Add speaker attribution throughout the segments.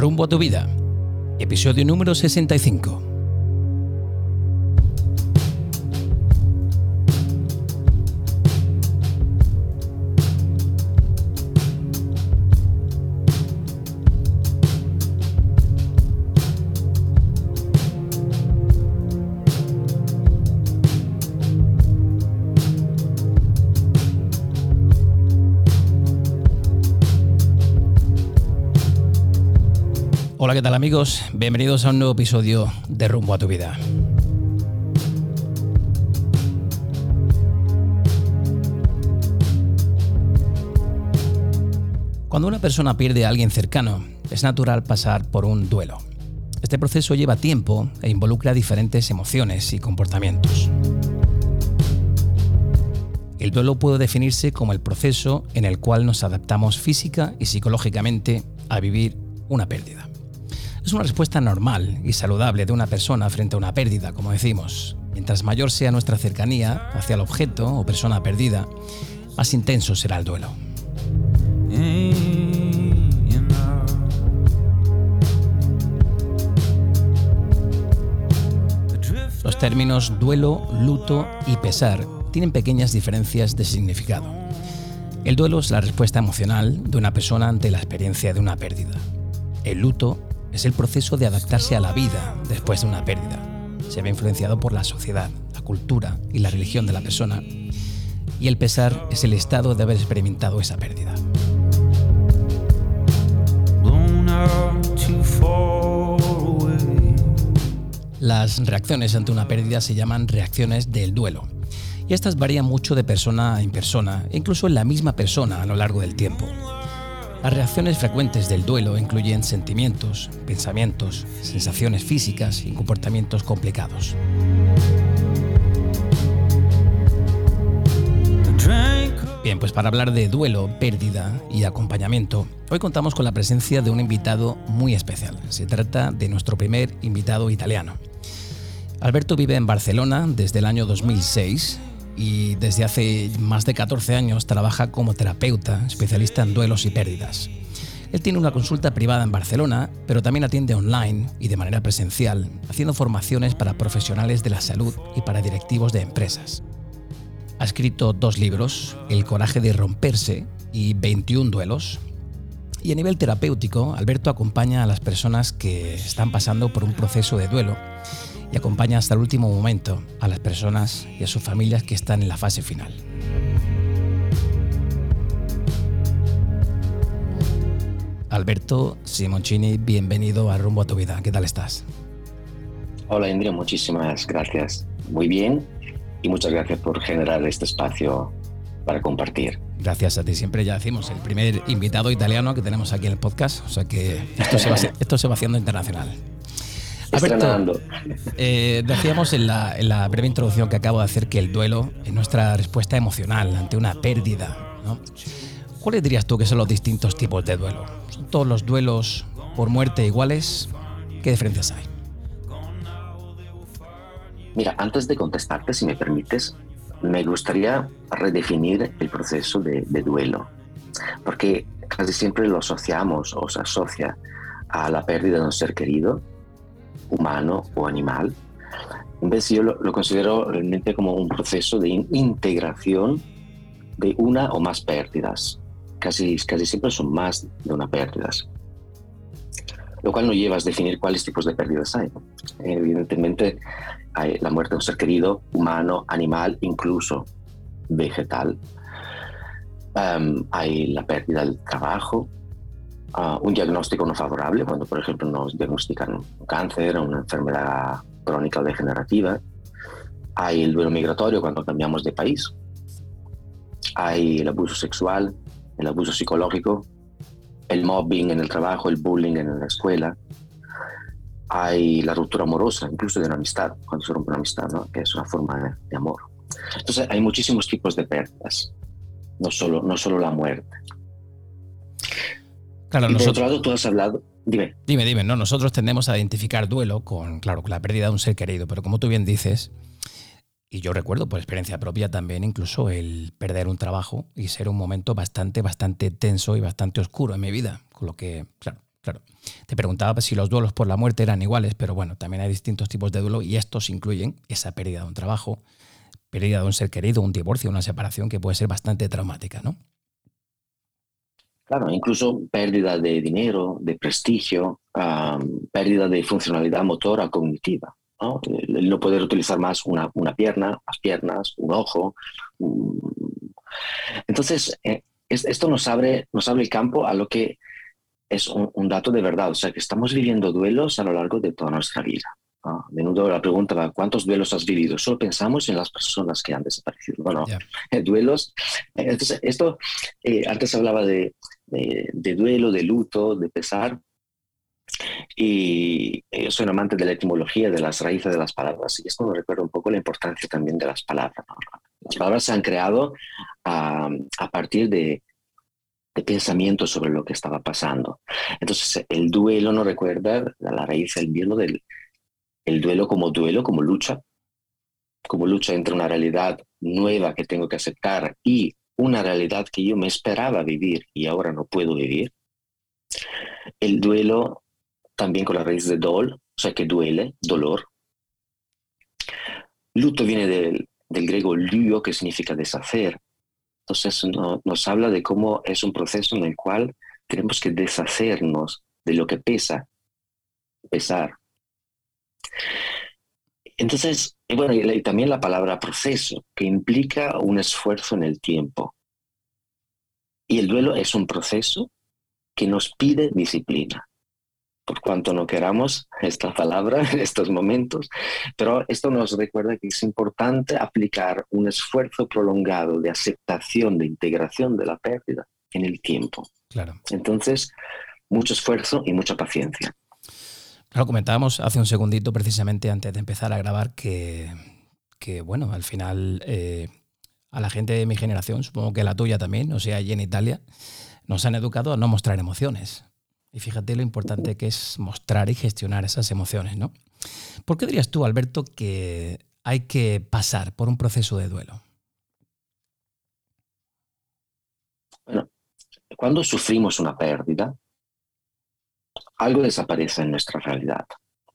Speaker 1: Rumbo a tu vida, episodio número 65. Hola, ¿qué tal amigos? Bienvenidos a un nuevo episodio de Rumbo a tu vida. Cuando una persona pierde a alguien cercano, es natural pasar por un duelo. Este proceso lleva tiempo e involucra diferentes emociones y comportamientos. El duelo puede definirse como el proceso en el cual nos adaptamos física y psicológicamente a vivir una pérdida. Es una respuesta normal y saludable de una persona frente a una pérdida, como decimos. Mientras mayor sea nuestra cercanía hacia el objeto o persona perdida, más intenso será el duelo. Los términos duelo, luto y pesar tienen pequeñas diferencias de significado. El duelo es la respuesta emocional de una persona ante la experiencia de una pérdida. El luto es el proceso de adaptarse a la vida después de una pérdida. Se ve influenciado por la sociedad, la cultura y la religión de la persona. Y el pesar es el estado de haber experimentado esa pérdida. Las reacciones ante una pérdida se llaman reacciones del duelo. Y estas varían mucho de persona en persona, incluso en la misma persona a lo largo del tiempo. Las reacciones frecuentes del duelo incluyen sentimientos, pensamientos, sensaciones físicas y comportamientos complicados. Bien, pues para hablar de duelo, pérdida y acompañamiento, hoy contamos con la presencia de un invitado muy especial. Se trata de nuestro primer invitado italiano. Alberto vive en Barcelona desde el año 2006 y desde hace más de 14 años trabaja como terapeuta, especialista en duelos y pérdidas. Él tiene una consulta privada en Barcelona, pero también atiende online y de manera presencial, haciendo formaciones para profesionales de la salud y para directivos de empresas. Ha escrito dos libros, El coraje de romperse y 21 duelos. Y a nivel terapéutico, Alberto acompaña a las personas que están pasando por un proceso de duelo y acompaña hasta el último momento a las personas y a sus familias que están en la fase final. Alberto Simoncini, bienvenido a Rumbo a tu vida. ¿Qué tal estás?
Speaker 2: Hola Indrio, muchísimas gracias. Muy bien y muchas gracias por generar este espacio para compartir.
Speaker 1: Gracias a ti. Siempre ya decimos, el primer invitado italiano que tenemos aquí en el podcast. O sea que esto se va, esto se va haciendo internacional.
Speaker 2: Alberto,
Speaker 1: eh, decíamos en la, breve introducción que acabo de hacer que el duelo es nuestra respuesta emocional ante una pérdida. ¿Cuáles dirías tú que son los distintos tipos de duelo? ¿Son todos los duelos por muerte iguales? ¿Qué diferencias hay?
Speaker 2: Mira, antes de contestarte, si me permites, me gustaría redefinir el proceso de, de duelo, porque casi siempre lo asociamos o se asocia a la pérdida de un ser querido humano o animal. En vez yo lo, considero realmente como un proceso de integración de una o más pérdidas. Casi, casi siempre son más de una pérdidas. Lo cual no lleva a definir cuáles tipos de pérdidas hay. Evidentemente, hay la muerte de un ser querido, humano, animal, incluso vegetal. hay la pérdida del trabajo, un diagnóstico no favorable, cuando por ejemplo nos diagnostican cáncer, una enfermedad crónica o degenerativa. Hay el duelo migratorio cuando cambiamos de país. Hay el abuso sexual, el abuso psicológico, el mobbing en el trabajo, el bullying en la escuela. Hay la ruptura amorosa, incluso de una amistad, cuando se rompe una amistad, ¿no? que es una forma de, de amor. Entonces hay muchísimos tipos de pérdidas, no solo, no solo la muerte.
Speaker 1: Claro,
Speaker 2: y
Speaker 1: nosotros,
Speaker 2: por otro lado, tú has hablado. Dime.
Speaker 1: Dime, dime. No, nosotros tendemos a identificar duelo con, claro, con la pérdida de un ser querido, pero como tú bien dices, y yo recuerdo por experiencia propia también incluso el perder un trabajo y ser un momento bastante, bastante tenso y bastante oscuro en mi vida. Con lo que, claro, Claro. Te preguntaba si los duelos por la muerte eran iguales, pero bueno, también hay distintos tipos de duelo y estos incluyen esa pérdida de un trabajo, pérdida de un ser querido, un divorcio, una separación que puede ser bastante traumática, ¿no?
Speaker 2: Claro, incluso pérdida de dinero, de prestigio, pérdida de funcionalidad motora cognitiva. ¿no? El no poder utilizar más una, una pierna, más piernas, un ojo. Entonces, eh, esto nos abre, nos abre el campo a lo que es un, dato de verdad, o sea, que estamos viviendo duelos a lo largo de toda nuestra vida. A menudo la pregunta va, ¿cuántos duelos has vivido? Solo pensamos en las personas que han desaparecido. Bueno, duelos. Entonces, esto, eh, antes hablaba de, de, duelo, de luto, de pesar. Y yo soy un amante de la etimología, de las raíces de las palabras, y esto me recuerda un poco la importancia también de las palabras. Las palabras se han creado a, partir de, pensamientos sobre lo que estaba pasando. Entonces, el duelo nos recuerda la raíz del mismo del el duelo como duelo, como lucha, como lucha entre una realidad nueva que tengo que aceptar y una realidad que yo me esperaba vivir y ahora no puedo vivir. El duelo también con la raíz de dol, o sea que duele, dolor. Luto viene del, griego luo, que significa deshacer. Entonces nos habla de cómo es un proceso en el cual tenemos que deshacernos de lo que pesa, pesar. Entonces, bueno, y también la palabra proceso, que implica un esfuerzo en el tiempo. Y el duelo es un proceso que nos pide disciplina, por cuanto no queramos esta palabra en estos momentos, pero esto nos recuerda que es importante aplicar un esfuerzo prolongado de aceptación, de integración de la pérdida en el tiempo.
Speaker 1: Claro.
Speaker 2: Entonces, mucho esfuerzo y mucha paciencia.
Speaker 1: Claro, comentábamos hace un segundito, precisamente antes de empezar a grabar, que, bueno, al final eh, a la gente de mi generación, supongo que la tuya también, o sea, allí en Italia, nos han educado a no mostrar emociones. Y fíjate lo importante que es mostrar y gestionar esas emociones, ¿no? ¿Por qué dirías tú, Alberto, que hay que pasar por un proceso de duelo?
Speaker 2: Bueno, cuando sufrimos una pérdida, algo desaparece en nuestra realidad.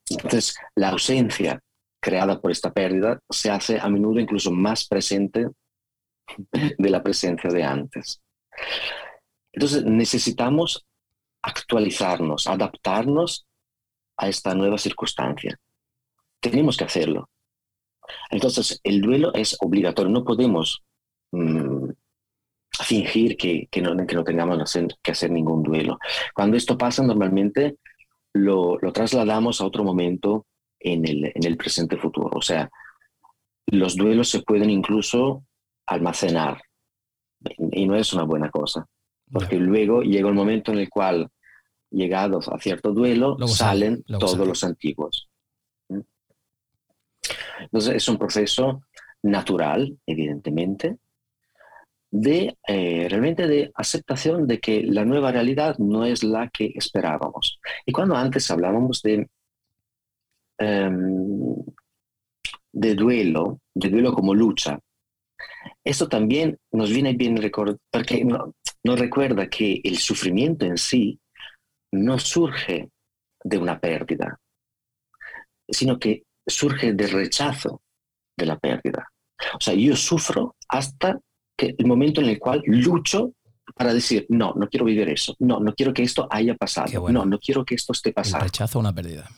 Speaker 2: Entonces, la ausencia creada por esta pérdida se hace a menudo incluso más presente de la presencia de antes. Entonces, necesitamos actualizarnos, adaptarnos a esta nueva circunstancia. Tenemos que hacerlo. Entonces, el duelo es obligatorio. No podemos mm, fingir que, que, no, que no tengamos que hacer ningún duelo. Cuando esto pasa, normalmente lo, lo trasladamos a otro momento en el, en el presente futuro. O sea, los duelos se pueden incluso almacenar y no es una buena cosa, porque luego llega un momento en el cual, llegados a cierto duelo, salen todos los antiguos. ¿Mm? Entonces es un proceso natural, evidentemente, de eh, realmente de aceptación de que la nueva realidad no es la que esperábamos. Y cuando antes hablábamos de, em, de duelo, de duelo como lucha, esto también nos viene bien recordar, porque nos recuerda que el sufrimiento en sí no surge de una pérdida, sino que surge del rechazo de la pérdida. O sea, yo sufro hasta que el momento en el cual lucho para decir, no, no quiero vivir eso, no, no quiero que esto haya pasado, no, no quiero que esto esté pasando.
Speaker 1: rechazo una pérdida.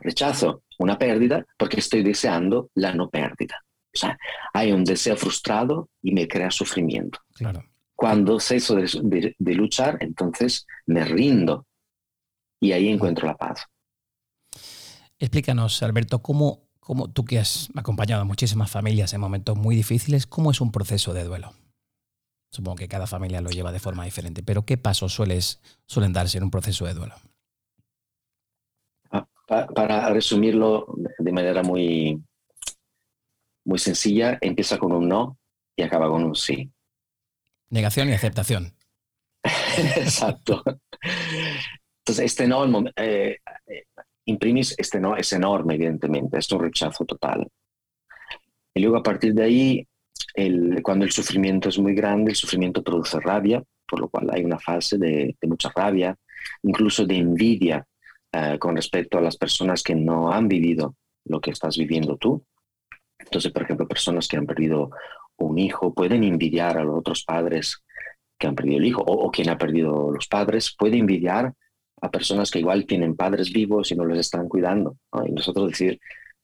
Speaker 2: Rechazo una pérdida porque estoy deseando la no pérdida. O sea, hay un deseo frustrado y me crea sufrimiento.
Speaker 1: Claro.
Speaker 2: Cuando ceso de, luchar, entonces me rindo y ahí encuentro la paz.
Speaker 1: Explícanos, Alberto, cómo ¿Cómo, tú que has acompañado a muchísimas familias en momentos muy difíciles, ¿cómo es un proceso de duelo? Supongo que cada familia lo lleva de forma diferente, pero ¿qué pasos sueles, suelen darse en un proceso de duelo?
Speaker 2: Para resumirlo de manera muy, muy sencilla, empieza con un no y acaba con un sí.
Speaker 1: Negación y aceptación.
Speaker 2: Exacto. Entonces, este no, eh, imprimis, este no es enorme, evidentemente, es un rechazo total. Y luego a partir de ahí, cuando el sufrimiento es muy grande, el sufrimiento produce rabia, por lo cual hay una fase de, mucha rabia, incluso de envidia eh, con respecto a las personas que no han vivido lo que estás viviendo tú. Entonces, por ejemplo, personas que han perdido un hijo pueden envidiar a los otros padres que han perdido el hijo o, quien ha perdido los padres, puede envidiar a personas que igual tienen padres vivos y no los están cuidando. Y nosotros decir,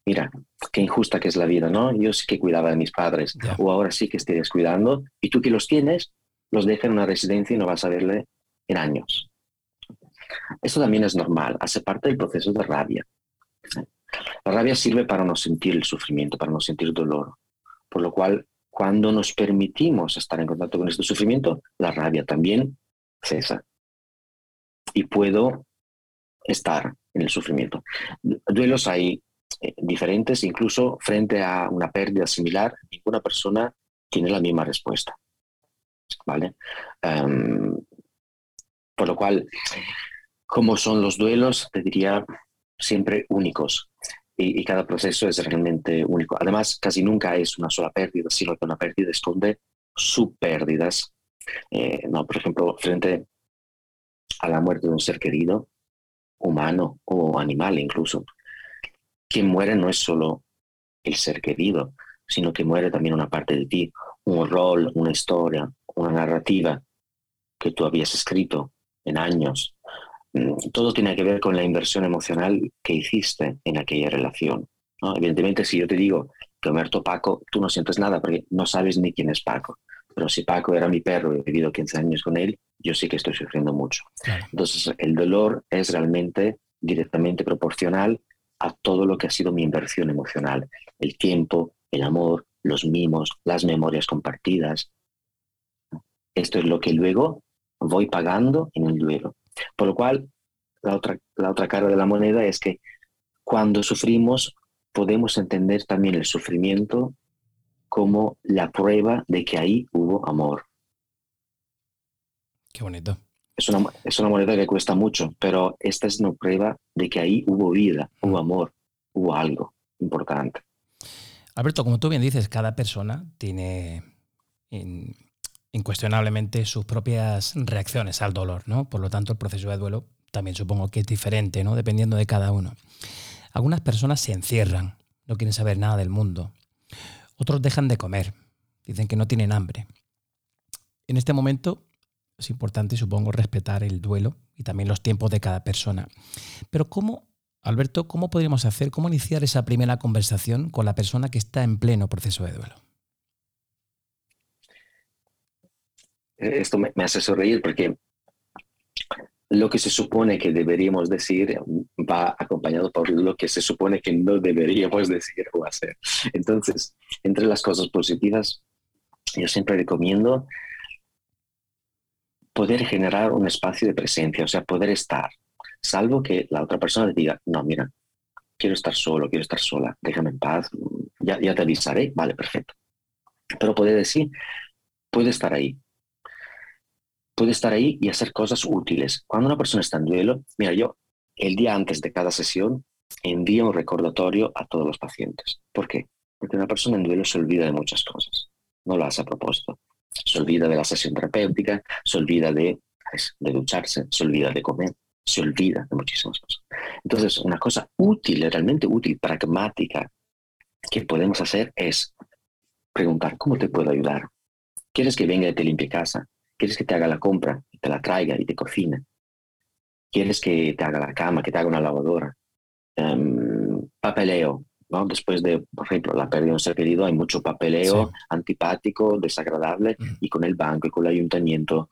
Speaker 2: mira, qué injusta que es la vida, ¿no? Yo sí que cuidaba de mis padres, o ahora sí que estoy descuidando, y tú que los tienes, los dejas en una residencia y no vas a verle en años. Eso también es normal, hace parte del proceso de rabia. La rabia sirve para no sentir el sufrimiento, para no sentir dolor, por lo cual cuando nos permitimos estar en contacto con este sufrimiento, la rabia también cesa. Y puedo estar en el sufrimiento. Duelos hay eh, diferentes, incluso frente a una pérdida similar, ninguna persona tiene la misma respuesta. ¿Vale? Em, por lo cual, como son los duelos, te diría siempre únicos y, cada proceso es realmente único. Además, casi nunca es una sola pérdida, sino que una pérdida esconde subpérdidas. Eh, no, por ejemplo, frente a la muerte de un ser querido, humano o animal incluso, quien muere no es solo el ser querido, sino que muere también una parte de ti, un rol, una historia, una narrativa que tú habías escrito en años, Mm, todo tiene que ver con la inversión emocional que hiciste en aquella relación. Evidentemente, si yo te digo que muerto Paco, tú no sientes nada porque no sabes ni quién es Paco. Pero si Paco era mi perro y he vivido 15 años con él, yo sí que estoy sufriendo mucho. Entonces, el dolor es realmente directamente proporcional a todo lo que ha sido mi inversión emocional. El tiempo, el amor, los mimos, las memorias compartidas. Esto es lo que luego voy pagando en el duelo. Por lo cual, la otra, la otra cara de la moneda es que cuando sufrimos podemos entender también el sufrimiento como la prueba de que ahí hubo amor.
Speaker 1: Qué bonito.
Speaker 2: Es una, es una moneda que cuesta mucho, pero esta es una prueba de que ahí hubo vida, hubo mm. amor, hubo algo importante.
Speaker 1: Alberto, como tú bien dices, cada persona tiene incuestionablemente sus propias reacciones al dolor, ¿no? Por lo tanto, el proceso de duelo también supongo que es diferente, ¿no? Dependiendo de cada uno. Algunas personas se encierran, no quieren saber nada del mundo. Otros dejan de comer, dicen que no tienen hambre. En este momento es importante, supongo, respetar el duelo y también los tiempos de cada persona. Pero ¿cómo, Alberto, cómo podríamos hacer, cómo iniciar esa primera conversación con la persona que está en pleno proceso de duelo?
Speaker 2: esto me, hace sonreír porque lo que se supone que deberíamos decir va acompañado por lo que se supone que no deberíamos decir o hacer. Entonces, entre las cosas positivas, yo siempre recomiendo poder generar un espacio de presencia, o sea, poder estar, salvo que la otra persona diga, no, mira, quiero estar solo, quiero estar sola, déjame en paz, ya, ya te avisaré, vale, perfecto. Pero poder decir, puede estar ahí, puede estar ahí y hacer cosas útiles. Cuando una persona está en duelo, mira, yo el día antes de cada sesión envío un recordatorio a todos los pacientes. ¿Por qué? Porque una persona en duelo se olvida de muchas cosas. No lo hace a propósito. Se olvida de la sesión terapéutica, se olvida de, de ducharse, se olvida de comer, se olvida de muchísimas cosas. Entonces, una cosa útil, realmente útil, pragmática, que podemos hacer es preguntar, ¿cómo te puedo ayudar? ¿Quieres que venga y te limpie casa? ¿Quieres que te haga la compra, y te la traiga y te cocine? ¿Quieres que te haga la cama, que te haga una lavadora? Em, papeleo, ¿no? Después de, por ejemplo, la pérdida de un ser querido, hay mucho papeleo antipático, desagradable, y con el banco y con el ayuntamiento.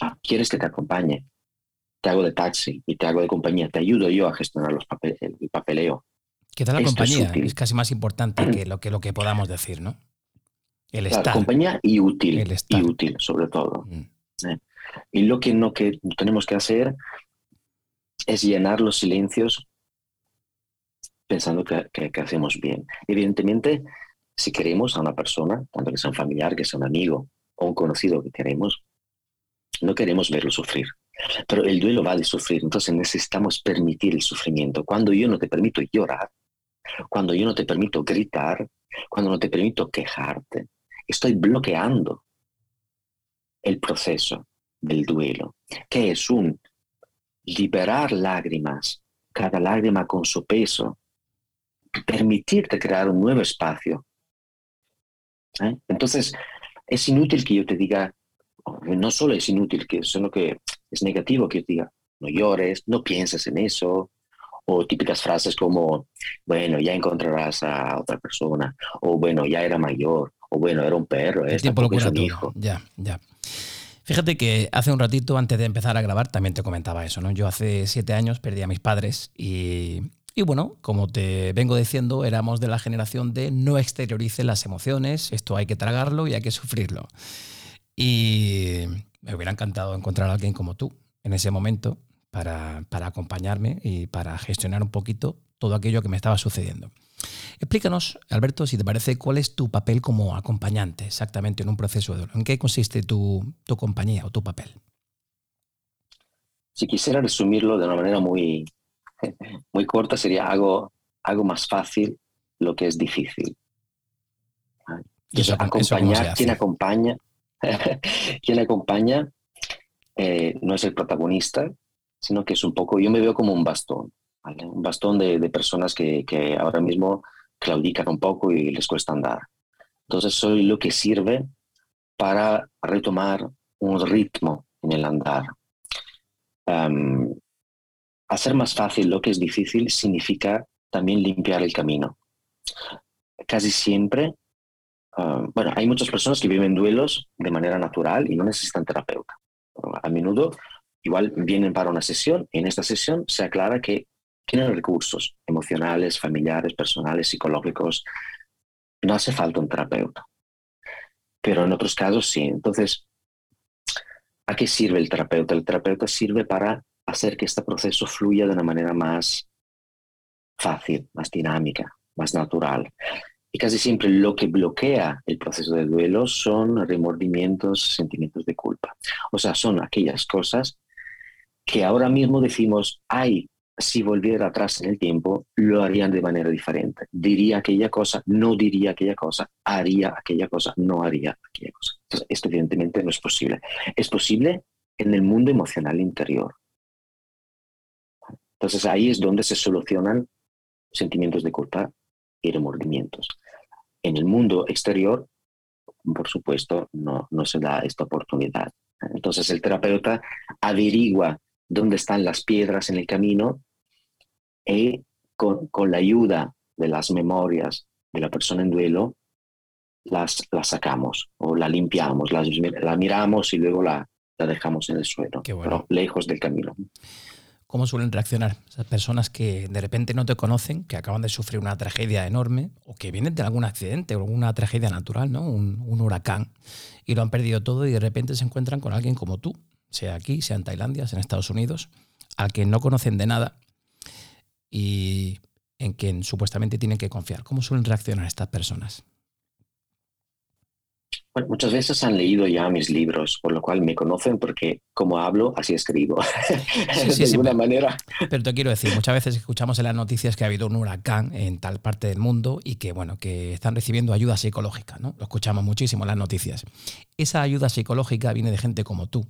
Speaker 2: Ah, ¿Quieres que te acompañe? Te hago de taxi y te hago de compañía. Te ayudo yo a gestionar los el papeleo.
Speaker 1: ¿Qué tal la compañía? Es, casi más importante que lo que, lo que podamos decir, ¿no?
Speaker 2: El estar. compañía y útil. Y útil, sobre todo. Mm. Y lo que, no, que tenemos que hacer es llenar los silencios pensando que, que, hacemos bien. Evidentemente, si queremos a una persona, tanto que sea un familiar, que sea un amigo o un conocido que queremos, no queremos verlo sufrir. Pero el duelo va de sufrir, entonces necesitamos permitir el sufrimiento. Cuando yo no te permito llorar, cuando yo no te permito gritar, cuando no te permito quejarte, estoy bloqueando el proceso del duelo, que es un liberar lágrimas, cada lágrima con su peso, permitirte crear un nuevo espacio. ¿eh? Entonces, es inútil que yo te diga, no solo es inútil, que, sino que es negativo que yo diga, no llores, no pienses en eso, o típicas frases como, bueno, ya encontrarás a otra persona, o bueno, ya era mayor, o bueno, era un perro, es un hijo.
Speaker 1: Ya, ya. Fíjate que hace un ratito, antes de empezar a grabar, también te comentaba eso, ¿no? Yo hace siete años perdí a mis padres y, y bueno, como te vengo diciendo, éramos de la generación de no exteriorice las emociones, esto hay que tragarlo y hay que sufrirlo. Y me hubiera encantado encontrar a alguien como tú en ese momento para, para acompañarme y para gestionar un poquito todo aquello que me estaba sucediendo. Explícanos, Alberto, si te parece, cuál es tu papel como acompañante exactamente en un proceso de dolor. ¿En qué consiste tu, compañía o tu papel?
Speaker 2: Si quisiera resumirlo de una manera muy, muy corta, sería algo, algo más fácil lo que es difícil. Eso, acompañar, quien acompaña, quien acompaña eh, no es el protagonista, sino que es un poco, yo me veo como un bastón, un bastón de, de personas que, que, ahora mismo claudican un poco y les cuesta andar. Entonces soy lo que sirve para retomar un ritmo en el andar. hacer más fácil lo que es difícil significa también limpiar el camino. Casi siempre, bueno, hay muchas personas que viven duelos de manera natural y no necesitan terapeuta. A menudo igual vienen para una sesión y en esta sesión se aclara que tienen recursos emocionales, familiares, personales, psicológicos. No hace falta un terapeuta. Pero en otros casos sí. Entonces, ¿a qué sirve el terapeuta? El terapeuta sirve para hacer que este proceso fluya de una manera más fácil, más dinámica, más natural. Y casi siempre lo que bloquea el proceso de duelo son remordimientos, sentimientos de culpa. O sea, son aquellas cosas que ahora mismo decimos, ay, si volviera atrás en el tiempo, lo harían de manera diferente. Diría aquella cosa, no diría aquella cosa, haría aquella cosa, no haría aquella cosa. esto evidentemente no es posible. Es posible en el mundo emocional interior. Entonces ahí es donde se solucionan sentimientos de culpa y remordimientos. En el mundo exterior, por supuesto, no, no se da esta oportunidad. Entonces el terapeuta averigua dónde están las piedras en el camino y con, con, la ayuda de las memorias de la persona en duelo, las, las sacamos o la limpiamos, la, la miramos y luego la, la dejamos en el suelo, pero lejos del camino.
Speaker 1: ¿Cómo suelen reaccionar esas personas que de repente no te conocen, que acaban de sufrir una tragedia enorme o que vienen de algún accidente o alguna tragedia natural, ¿no? un, un huracán, y lo han perdido todo y de repente se encuentran con alguien como tú, sea aquí, sea en Tailandia, sea en Estados Unidos, al que no conocen de nada y en quien supuestamente tienen que confiar. ¿Cómo suelen reaccionar estas personas?
Speaker 2: Bueno, muchas veces han leído ya mis libros, por lo cual me conocen porque como hablo, así escribo. Sí, de alguna manera.
Speaker 1: Pero te quiero decir, muchas veces escuchamos en las noticias que ha habido un huracán en tal parte del mundo y que, bueno, que están recibiendo ayuda psicológica, ¿no? Lo escuchamos muchísimo en las noticias. Esa ayuda psicológica viene de gente como tú,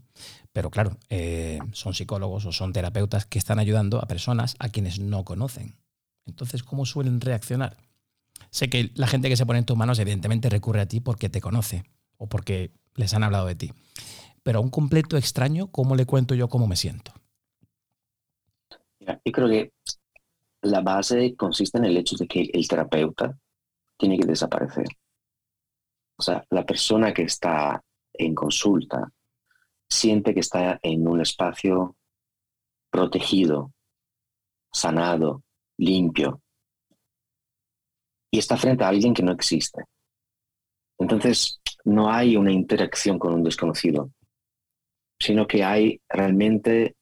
Speaker 1: pero claro, eh, son psicólogos o son terapeutas que están ayudando a personas a quienes no conocen. Entonces, ¿cómo suelen reaccionar? Sé que la gente que se pone en tus manos evidentemente recurre a ti porque te conoce o porque les han hablado de ti. Pero a un completo extraño, ¿cómo le cuento yo cómo me siento?
Speaker 2: yo creo que la base consiste en el hecho de que el terapeuta tiene que desaparecer. O sea, la persona que está en consulta siente que está en un espacio protegido, sanado, limpio, y está frente a alguien que no existe. Entonces, no hay una interacción con un desconocido, sino que hay realmente,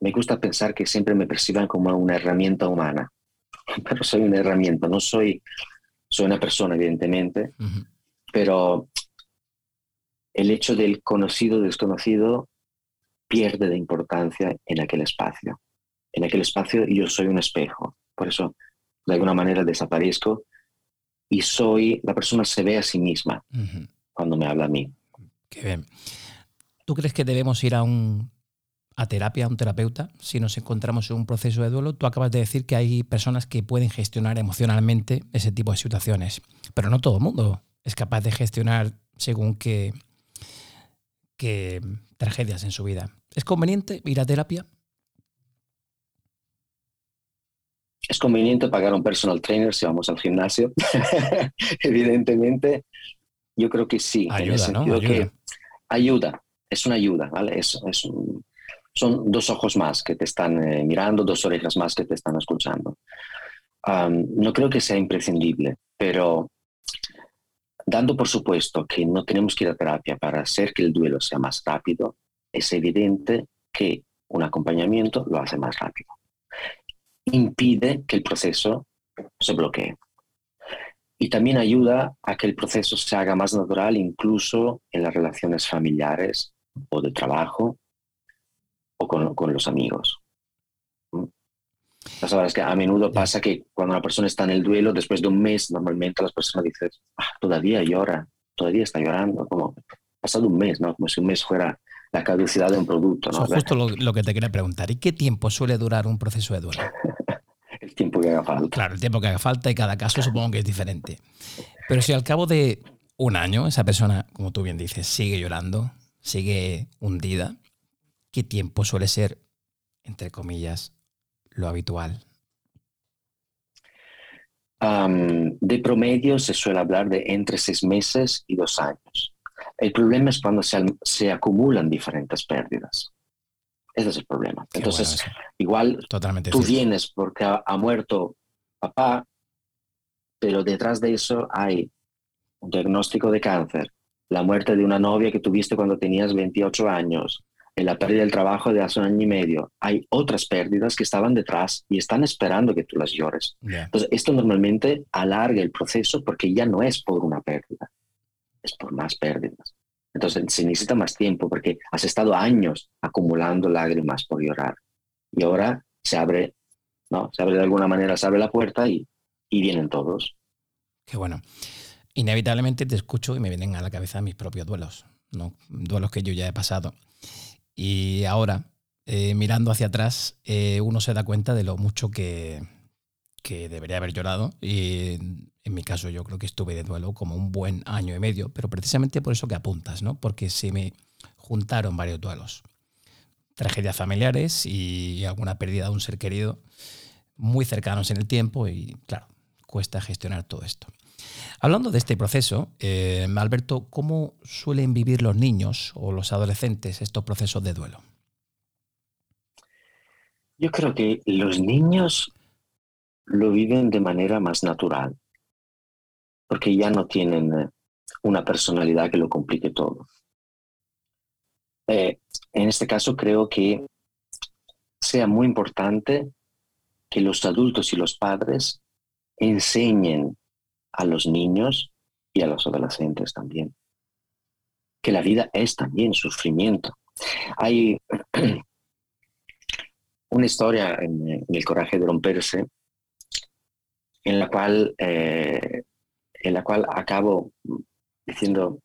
Speaker 2: me gusta pensar que siempre me perciban como una herramienta humana, pero soy una herramienta, no soy, soy una persona, evidentemente, pero el hecho del conocido desconocido pierde de importancia en aquel espacio. En aquel espacio yo soy un espejo, por eso de alguna manera desaparezco y soy, la persona se ve a sí misma cuando me habla a mí.
Speaker 1: Qué bien. ¿Tú crees que debemos ir a un, a terapia, a un terapeuta, si nos encontramos en un proceso de duelo. Tú acabas de decir que hay personas que pueden gestionar emocionalmente ese tipo de situaciones, pero no todo el mundo es capaz de gestionar según qué, qué tragedias en su vida. ¿Es conveniente ir a terapia?
Speaker 2: Es conveniente pagar a un personal trainer si vamos al gimnasio. Evidentemente, yo creo que sí.
Speaker 1: Ayuda, ¿no? Ayuda. Que
Speaker 2: ayuda, es una ayuda, ¿vale? Es, es son dos ojos más que te están eh, mirando, dos orejas más que te están escuchando. no creo que sea imprescindible, pero dando por supuesto que no tenemos que ir a terapia para hacer que el duelo sea más rápido, es evidente que un acompañamiento lo hace más rápido. Impide que el proceso se bloquee. Y también ayuda a que el proceso se haga más natural incluso en las relaciones familiares o de trabajo o con, los amigos. La verdad es que a menudo pasa que cuando una persona está en el duelo, después de un mes, normalmente las personas dicen, ah, todavía llora, todavía está llorando, como pasado un mes, ¿no? Como si un mes fuera la caducidad de un producto. ¿no?
Speaker 1: Eso justo lo, que te quería preguntar. ¿Y qué tiempo suele durar un proceso de duelo?
Speaker 2: el tiempo que haga falta.
Speaker 1: Claro, el tiempo que haga falta y cada caso supongo que es diferente. Pero si al cabo de un año esa persona, como tú bien dices, sigue llorando, sigue hundida, ¿qué tiempo suele ser, entre comillas, lo habitual?
Speaker 2: de promedio se suele hablar de entre seis meses y dos años. El problema es cuando se, acumulan diferentes pérdidas. Ese es el problema. Entonces, igual tú vienes porque ha, muerto papá, pero detrás de eso hay un diagnóstico de cáncer, la muerte de una novia que tuviste cuando tenías 28 años, en la pérdida del trabajo de hace un año y medio, hay otras pérdidas que estaban detrás y están esperando que tú las llores. Entonces, esto normalmente alarga el proceso porque ya no es por una pérdida, es por más pérdidas. Entonces, se necesita más tiempo porque has estado años acumulando lágrimas por llorar. Y ahora se abre, ¿no? Se abre de alguna manera, se abre la puerta y, y vienen todos.
Speaker 1: Qué bueno. Inevitablemente te escucho y me vienen a la cabeza mis propios duelos, ¿no? Duelos que yo ya he pasado. Y ahora, eh, mirando hacia atrás, eh, uno se da cuenta de lo mucho que, debería haber llorado. Y en mi caso yo creo que estuve de duelo como un buen año y medio, pero precisamente por eso que apuntas, ¿no? Porque se me juntaron varios duelos. Tragedias familiares y alguna pérdida de un ser querido muy cercanos en el tiempo y claro, cuesta gestionar todo esto. Hablando de este proceso, eh, Alberto, ¿cómo suelen vivir los niños o los adolescentes estos procesos de duelo?
Speaker 2: Yo creo que los niños lo viven de manera más natural, porque ya no tienen eh, una personalidad que lo complique todo. Eh, en este caso creo que sea muy importante que los adultos y los padres enseñen a los niños y a los adolescentes también. Que la vida es también sufrimiento. Hay una historia en, El coraje de romperse en la cual, eh, en la cual acabo diciendo,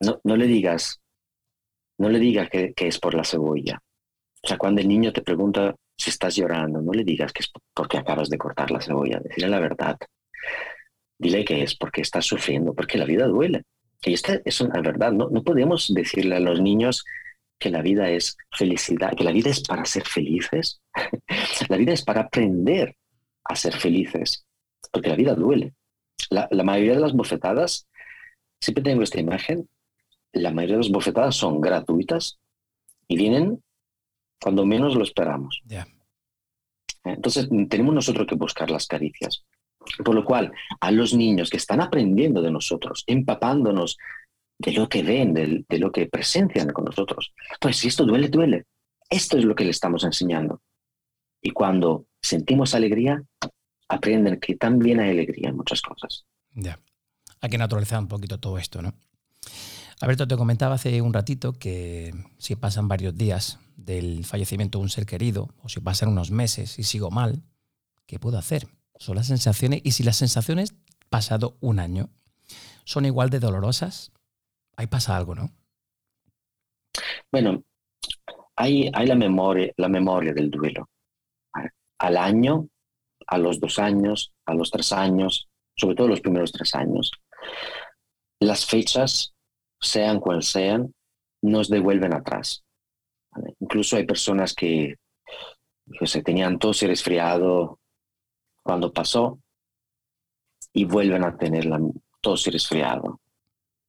Speaker 2: no, no le digas, no le digas que, es por la cebolla. O sea, cuando el niño te pregunta si estás llorando, no le digas que es porque acabas de cortar la cebolla, decirle la verdad. Dile que es porque estás sufriendo, porque la vida duele. Y esta es una verdad. No, no podemos decirle a los niños que la vida es felicidad, que la vida es para ser felices. la vida es para aprender a ser felices, porque la vida duele. La, la, mayoría de las bofetadas, siempre tengo esta imagen, la mayoría de las bofetadas son gratuitas y vienen cuando menos lo esperamos. Entonces tenemos nosotros que buscar las caricias. Por lo cual, a los niños que están aprendiendo de nosotros, empapándonos de lo que ven, de, lo que presencian con nosotros, pues si esto duele, duele. Esto es lo que le estamos enseñando. Y cuando sentimos alegría, aprenden que también hay alegría en muchas cosas.
Speaker 1: Ya. Hay que naturalizar un poquito todo esto, ¿no? Alberto, te comentaba hace un ratito que si pasan varios días del fallecimiento de un ser querido, o si pasan unos meses y sigo mal, ¿qué puedo hacer? son las sensaciones. Y si las sensaciones, pasado un año, son igual de dolorosas, ahí pasa algo, ¿no?
Speaker 2: Bueno, hay, hay la, memoria, la memoria del duelo. Al año, a los dos años, a los tres años, sobre todo los primeros tres años. Las fechas, sean cuales sean, nos devuelven atrás. Incluso hay personas que, se tenían tos y resfriado cuando pasó y vuelven a tener la tos y resfriado.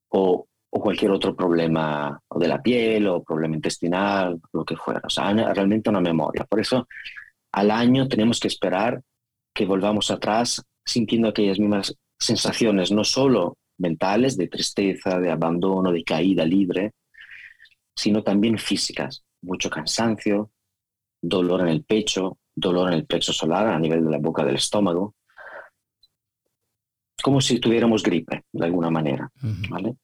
Speaker 2: O, o cualquier otro problema de la piel o problema intestinal, lo que fuera. O sea, realmente una memoria. Por eso al año tenemos que esperar que volvamos atrás sintiendo aquellas mismas sensaciones, no solo mentales, de tristeza, de abandono, de caída libre, sino también físicas. Mucho cansancio, dolor en el pecho, dolor en el plexo solar a nivel de la boca del estómago, como si tuviéramos gripe, de alguna manera. ¿vale?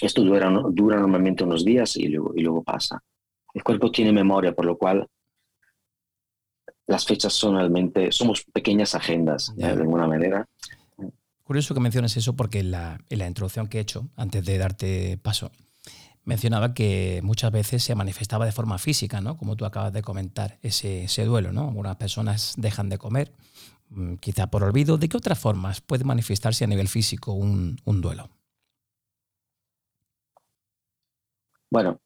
Speaker 2: Esto dura, dura normalmente unos días y luego, y luego pasa. El cuerpo tiene memoria, por lo cual las fechas son realmente, somos pequeñas agendas, de alguna manera.
Speaker 1: Curioso que menciones eso porque en la, en la introducción que he hecho, antes de darte paso, mencionaba que muchas veces se manifestaba de forma física, ¿no? Como tú acabas de comentar, ese, ese duelo, ¿no? Algunas personas dejan de comer, mm, quizá por olvido. ¿De qué otras formas puede manifestarse a nivel físico un, un duelo?
Speaker 2: Bueno,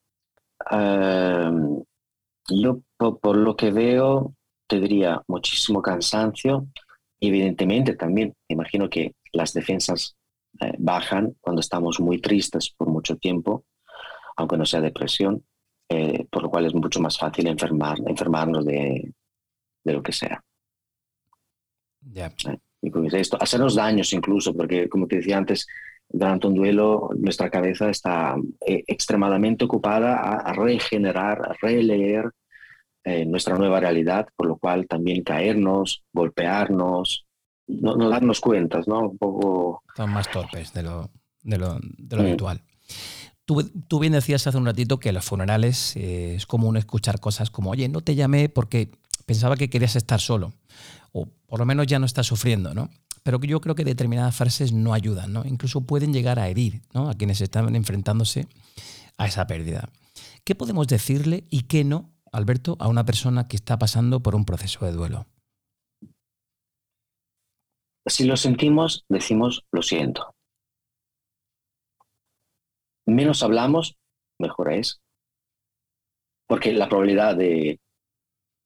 Speaker 2: eh, yo por, lo que veo tendría muchísimo cansancio. Evidentemente también, imagino que las defensas eh, bajan cuando estamos muy tristes por mucho tiempo, aunque no sea depresión, eh, por lo cual es mucho más fácil enfermar, enfermarnos de, de lo que sea.
Speaker 1: Ya.
Speaker 2: esto, hacernos daños incluso, porque como te decía antes, durante un duelo nuestra cabeza está eh, extremadamente ocupada a, regenerar, a releer eh, nuestra nueva realidad, por lo cual también caernos, golpearnos, no, darnos cuentas, ¿no? Un poco...
Speaker 1: Son más torpes de lo, de lo, de lo mm. habitual. Tú, tú, bien decías hace un ratito que los funerales eh, es común escuchar cosas como, oye, no te llamé porque pensaba que querías estar solo, o por lo menos ya no estás sufriendo, ¿no? pero yo creo que determinadas frases no ayudan, ¿no? Incluso pueden llegar a herir a quienes están enfrentándose a esa pérdida. ¿Qué podemos decirle y qué no, Alberto, a una persona que está pasando por un proceso de duelo?
Speaker 2: Si lo sentimos, decimos lo siento. Menos hablamos, mejor es. Porque la probabilidad de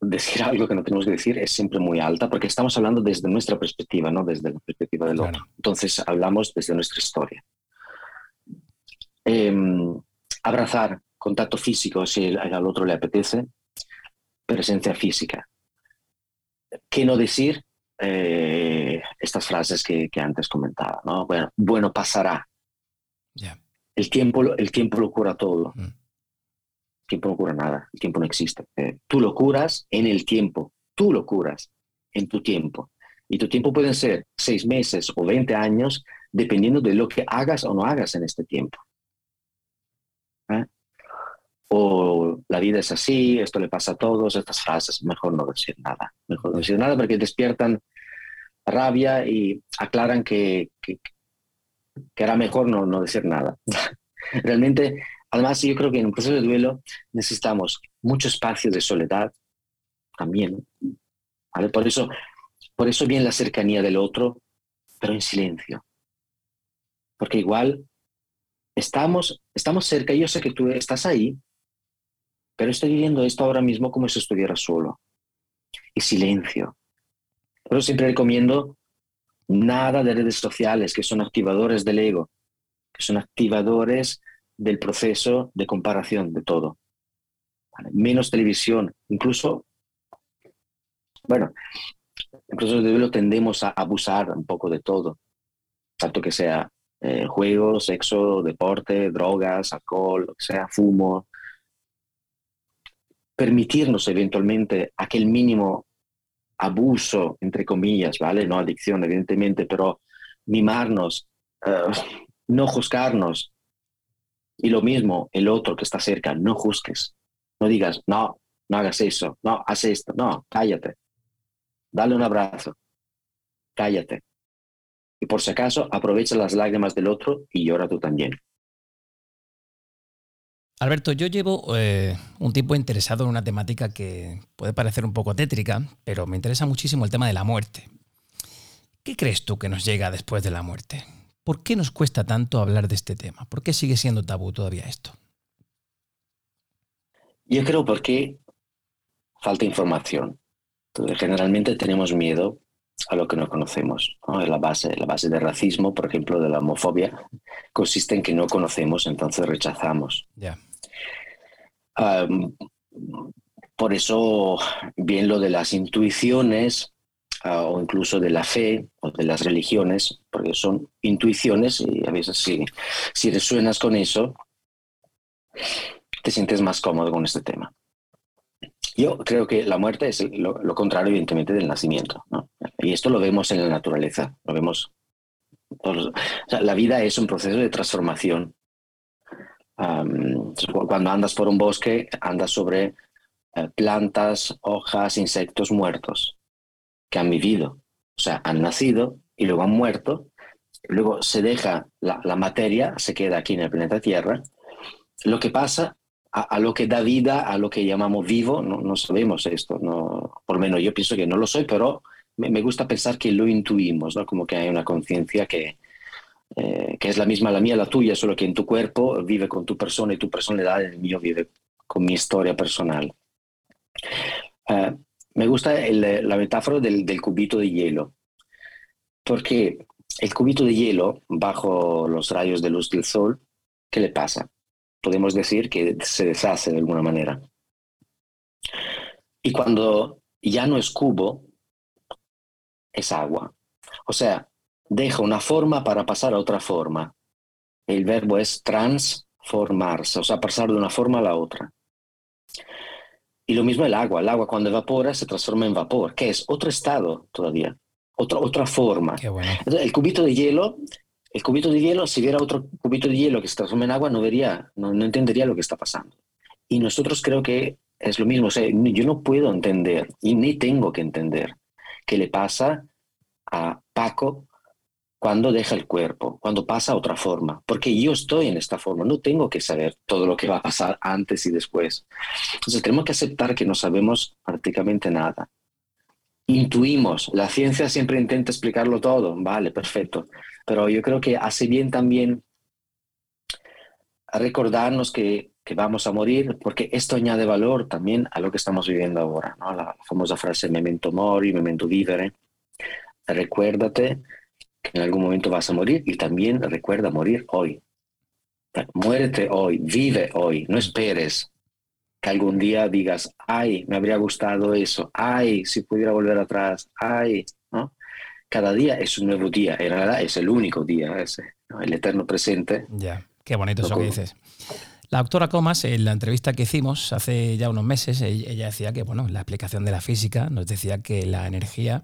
Speaker 2: decir algo que no tenemos que decir es siempre muy alta porque estamos hablando desde nuestra perspectiva, no desde la perspectiva del otro. Entonces hablamos desde nuestra historia. Em, abrazar, contacto físico si al otro le apetece, presencia física. ¿Qué no decir? Eh, estas frases que, antes comentaba. ¿no? Bueno, bueno, pasará. El, tiempo, el tiempo lo cura todo. Mm tiempo no cura nada, el tiempo no existe. Eh, tú lo curas en el tiempo, tú lo curas en tu tiempo. Y tu tiempo pueden ser seis meses o 20 años, dependiendo de lo que hagas o no hagas en este tiempo. ¿Eh? O la vida es así, esto le pasa a todos, estas frases, mejor no decir nada. Mejor no decir nada porque despiertan rabia y aclaran que, que, que era mejor no, no decir nada. Realmente Además, yo creo que en un proceso de duelo necesitamos mucho espacio de soledad también. ¿vale? Por, eso, por eso viene la cercanía del otro, pero en silencio. Porque igual estamos, estamos cerca, yo sé que tú estás ahí, pero estoy viviendo esto ahora mismo como si estuviera solo. Y silencio. Pero siempre recomiendo nada de redes sociales que son activadores del ego, que son activadores del proceso de comparación de todo. Menos televisión, incluso, bueno, en procesos de duelo tendemos a abusar un poco de todo, tanto que sea eh, juegos, sexo, deporte, drogas, alcohol, lo que sea, fumo. Permitirnos eventualmente aquel mínimo abuso, entre comillas, ¿vale? No adicción, evidentemente, pero mimarnos, eh, no juzgarnos, y lo mismo, el otro que está cerca, no juzgues. No digas, no, no hagas eso, no, haz esto, no, cállate. Dale un abrazo, cállate. Y por si acaso, aprovecha las lágrimas del otro y llora tú también.
Speaker 1: Alberto, yo llevo eh, un tiempo interesado en una temática que puede parecer un poco tétrica, pero me interesa muchísimo el tema de la muerte. ¿Qué crees tú que nos llega después de la muerte? ¿Por qué nos cuesta tanto hablar de este tema? ¿Por qué sigue siendo tabú todavía esto?
Speaker 2: Yo creo porque falta información. generalmente tenemos miedo a lo que no conocemos. La, base, la base del racismo, por ejemplo, de la homofobia, consiste en que no conocemos, entonces rechazamos. Por eso, bien lo de las intuiciones ah, o incluso de la fe o de las religiones, porque son intuiciones y a veces si, si resuenas con eso, te sientes más cómodo con este tema. Yo creo que la muerte es lo, contrario, evidentemente, del nacimiento. Y esto lo vemos en la naturaleza, lo vemos. la vida es un proceso de transformación. Cuando andas por un bosque, andas sobre eh, plantas, hojas, insectos muertos que han vivido. O sea, han nacido y luego han muerto. Luego se deja la, la materia, se queda aquí en el planeta Tierra. Lo que pasa a, lo que da vida, a lo que llamamos vivo, no, no sabemos esto. No, por menos yo pienso que no lo soy, pero me, gusta pensar que lo intuimos, ¿no? como que hay una conciencia que, eh, que es la misma la mía, la tuya, solo que en tu cuerpo vive con tu persona y tu personalidad, el mío vive con mi historia personal. Eh, me gusta la metáfora del, del, cubito de hielo, porque el cubito de hielo, bajo los rayos de luz del sol, ¿qué le pasa? podemos decir que se deshace de alguna manera. Y cuando ya no es cubo, es agua. O sea, deja una forma para pasar a otra forma. El verbo es transformarse, o sea, pasar de una forma a la otra. Y lo mismo el agua. El agua cuando evapora se transforma en vapor, que es otro estado todavía, otra, otra forma. El cubito de hielo el cubito de hielo, si viera otro cubito de hielo que se transforma en agua, no vería, no, entendería lo que está pasando. Y nosotros creo que es lo mismo. O sea, yo no puedo entender y ni tengo que entender qué le pasa a Paco cuando deja el cuerpo, cuando pasa a otra forma, porque yo estoy en esta forma, no tengo que saber todo lo que va a pasar antes y después. Entonces tenemos que aceptar que no sabemos prácticamente nada. Intuimos, la ciencia siempre intenta explicarlo todo, vale, perfecto, pero yo creo que hace bien también recordarnos que, vamos a morir, porque esto añade valor también a lo que estamos viviendo ahora, ¿no? la famosa frase memento mori, memento vivere. Recuérdate que en algún momento vas a morir y también recuerda morir hoy. Muérete hoy, vive hoy, no esperes que algún día digas, ay, me habría gustado eso, ay, si pudiera volver atrás, ay, ¿no? cada día es un nuevo día, en realidad es el único día, ese, el eterno presente.
Speaker 1: Ya, qué bonito eso que dices. La doctora Comas, en la entrevista que hicimos hace ya unos meses, ella decía que, bueno, la explicación de la física nos decía que la energía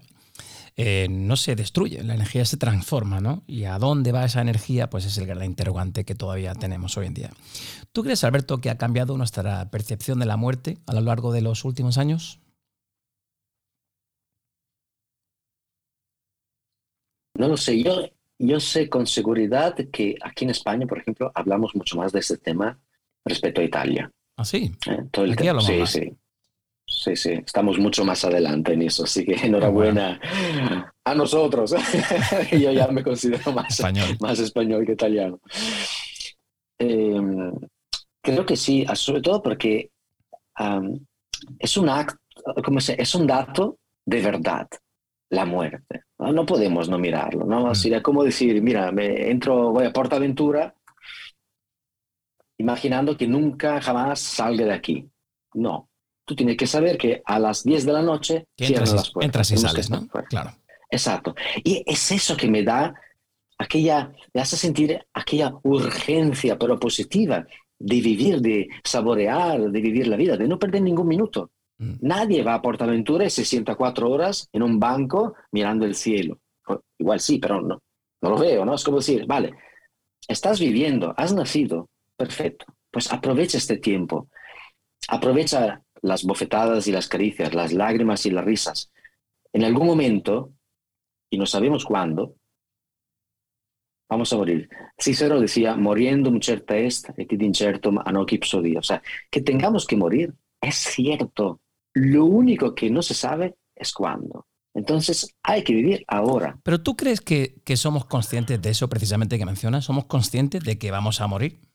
Speaker 1: eh, no se destruye, la energía se transforma, ¿no? Y a dónde va esa energía, pues es el gran interrogante que todavía tenemos hoy en día. ¿Tú crees, Alberto, que ha cambiado nuestra percepción de la muerte a lo largo de los últimos años?
Speaker 2: No lo sé, yo, yo sé con seguridad que aquí en España, por ejemplo, hablamos mucho más de este tema respecto a Italia.
Speaker 1: ¿Ah, sí?
Speaker 2: ¿Eh? Todo el sí, sí. Sí, sí, estamos mucho más adelante en eso, así que enhorabuena a nosotros. yo ya me considero más español, más español que italiano. Em, creo que sí, sobre todo porque es, un acto, como se, es un dato de verdad la muerte. No, podemos no mirarlo, ¿no? Mm. Sería como decir, mira, me entro, voy a Portaventura imaginando que nunca jamás salga de aquí. No. Tú tienes que saber que a las 10 de la noche
Speaker 1: las puertas. Entras y sales, ¿no? Claro.
Speaker 2: Exacto. Y es eso que me da aquella, me hace sentir aquella urgencia, pero positiva, de vivir, de saborear, de vivir la vida, de no perder ningún minuto. Mm. Nadie va a Portaventura y se sienta cuatro horas en un banco mirando el cielo. Igual sí, pero no, no lo veo, ¿no? Es como decir, vale, estás viviendo, has nacido, perfecto, pues aprovecha este tiempo, aprovecha las bofetadas y las caricias, las lágrimas y las risas. En algún momento, y no sabemos cuándo, vamos a morir. Cicero decía, muriendo un certa est, et incertum anoc ipso O sea, que tengamos que morir, es cierto. Lo único que no se sabe es cuándo. Entonces hay que vivir ahora.
Speaker 1: Pero tú crees que, que somos conscientes de eso precisamente que mencionas? ¿Somos conscientes de que vamos a morir?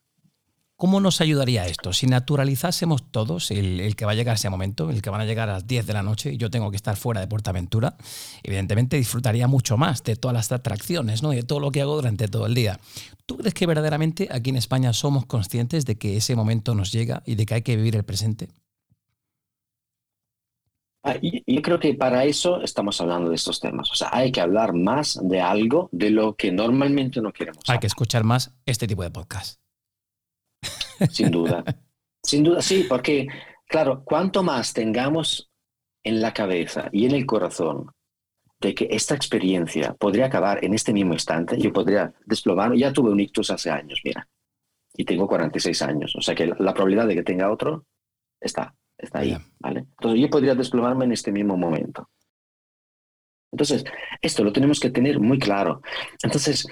Speaker 1: ¿Cómo nos ayudaría esto? Si naturalizásemos todos el, que va a llegar ese momento, el que van a llegar a las 10 de la noche y yo tengo que estar fuera de Portaventura, evidentemente disfrutaría mucho más de todas las atracciones ¿no? y de todo lo que hago durante todo el día. ¿Tú crees que verdaderamente aquí en España somos conscientes de que ese momento nos llega y de que hay que vivir el presente?
Speaker 2: Ah, yo creo que para eso estamos hablando de estos temas. O sea, hay que hablar más de algo de lo que normalmente no queremos.
Speaker 1: Hay que escuchar más este tipo de podcast.
Speaker 2: Sin duda. Sin duda, sí, porque, claro, cuanto más tengamos en la cabeza y en el corazón de que esta experiencia podría acabar en este mismo instante, yo podría desplomar, ya tuve un ictus hace años, mira, y tengo 46 años, o sea que la probabilidad de que tenga otro está, está ahí, ¿vale? Entonces yo podría desplomarme en este mismo momento. Entonces, esto lo tenemos que tener muy claro. Entonces,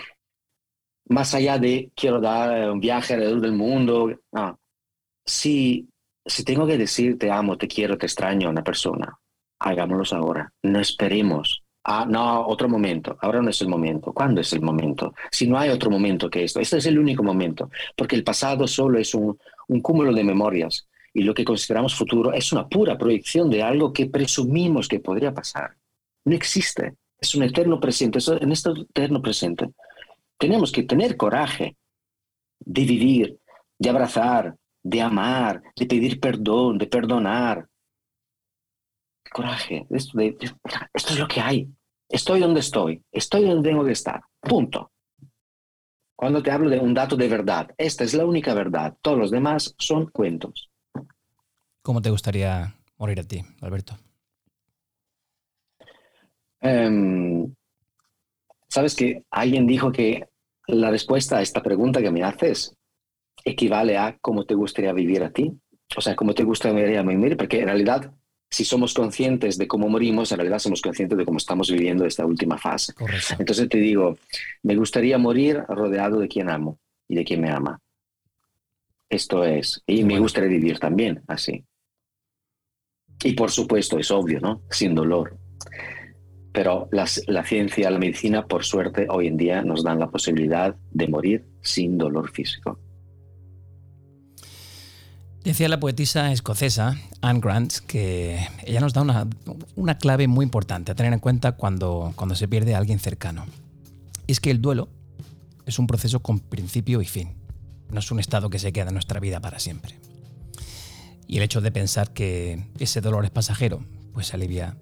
Speaker 2: más allá de quiero dar un viaje alrededor del mundo. Si, si tengo que decir te amo, te quiero, te extraño a una persona, hagámoslo ahora. No esperemos. Ah, no, otro momento. Ahora no es el momento. ¿Cuándo es el momento? Si no hay otro momento que esto, este es el único momento, porque el pasado solo es un, un cúmulo de memorias y lo que consideramos futuro es una pura proyección de algo que presumimos que podría pasar. No existe. Es un eterno presente. En este eterno presente tenemos que tener coraje de vivir, de abrazar, de amar, de pedir perdón, de perdonar. Coraje, esto, esto es lo que hay. Estoy donde estoy, estoy donde tengo que estar. Punto. Cuando te hablo de un dato de verdad, esta es la única verdad. Todos los demás son cuentos.
Speaker 1: ¿Cómo te gustaría morir a ti, Alberto?
Speaker 2: Em, Sabes que alguien dijo que la respuesta a esta pregunta que me haces equivale a cómo te gustaría vivir a ti. O sea, cómo te gustaría vivir, porque en realidad, si somos conscientes de cómo morimos, en realidad somos conscientes de cómo estamos viviendo esta última fase. Entonces te digo, me gustaría morir rodeado de quien amo y de quien me ama. Esto es. Y me gustaría vivir también así. Y por supuesto, es obvio, ¿no? Sin dolor. Pero la, ciencia, la medicina, por suerte, hoy en día nos dan la posibilidad de morir sin dolor físico.
Speaker 1: Decía la poetisa escocesa Anne Grant que ella nos da una, una, clave muy importante a tener en cuenta cuando, cuando se pierde a alguien cercano. Es que el duelo es un proceso con principio y fin. No es un estado que se queda en nuestra vida para siempre. Y el hecho de pensar que ese dolor es pasajero, pues alivia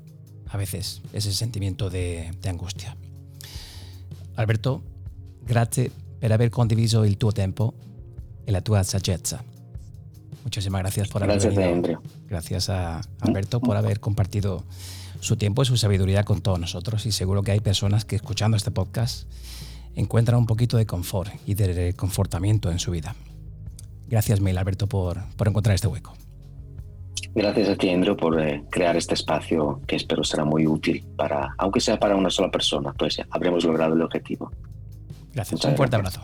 Speaker 1: a veces ese sentimiento de, angustia. Alberto, gracias por haber condiviso el tuo tiempo y la tua saggezza. Muchísimas gracias por haber
Speaker 2: gracias
Speaker 1: Gracias a Alberto por haber compartido su tiempo y su sabiduría con todos nosotros. Y seguro que hay personas que escuchando este podcast encuentran un poquito de confort y de reconfortamiento en su vida. Gracias mil, Alberto, por, por encontrar este hueco.
Speaker 2: Gracias a ti, Andrew, por eh, crear este espacio que espero será muy útil para, aunque sea para una sola persona, pues habremos logrado el objetivo.
Speaker 1: Gracias. Un fuerte abrazo.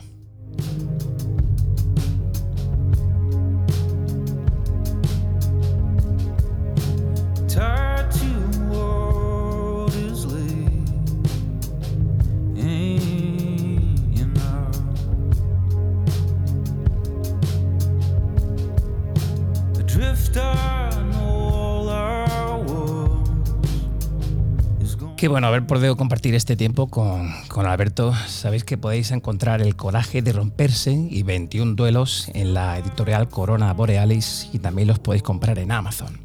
Speaker 1: Qué bueno haber podido compartir este tiempo con, con, Alberto. Sabéis que podéis encontrar El coraje de romperse y 21 duelos en la editorial Corona Borealis y también los podéis comprar en Amazon.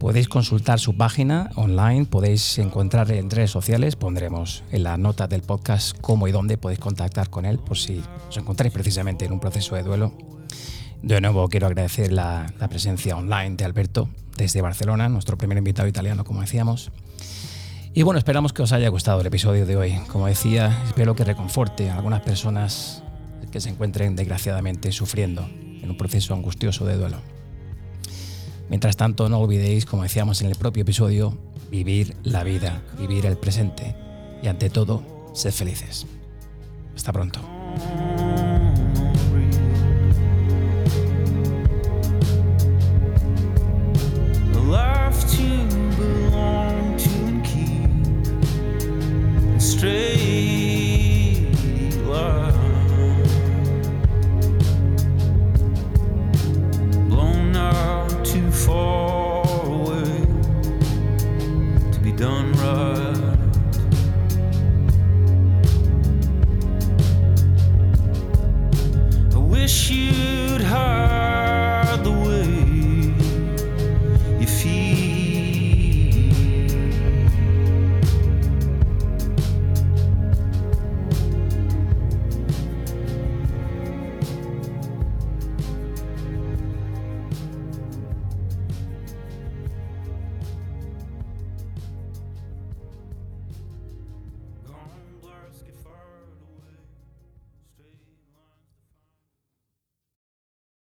Speaker 1: Podéis consultar su página online, podéis encontrar en redes sociales, pondremos en la nota del podcast cómo y dónde podéis contactar con él por si os encontráis precisamente en un proceso de duelo. De nuevo quiero agradecer la, la presencia online de Alberto desde Barcelona, nuestro primer invitado italiano, como decíamos. Y bueno, esperamos que os haya gustado el episodio de hoy. Como decía, espero que reconforte a algunas personas que se encuentren desgraciadamente sufriendo en un proceso angustioso de duelo. Mientras tanto, no olvidéis, como decíamos en el propio episodio, vivir la vida, vivir el presente y ante todo, ser felices.
Speaker 3: Hasta pronto.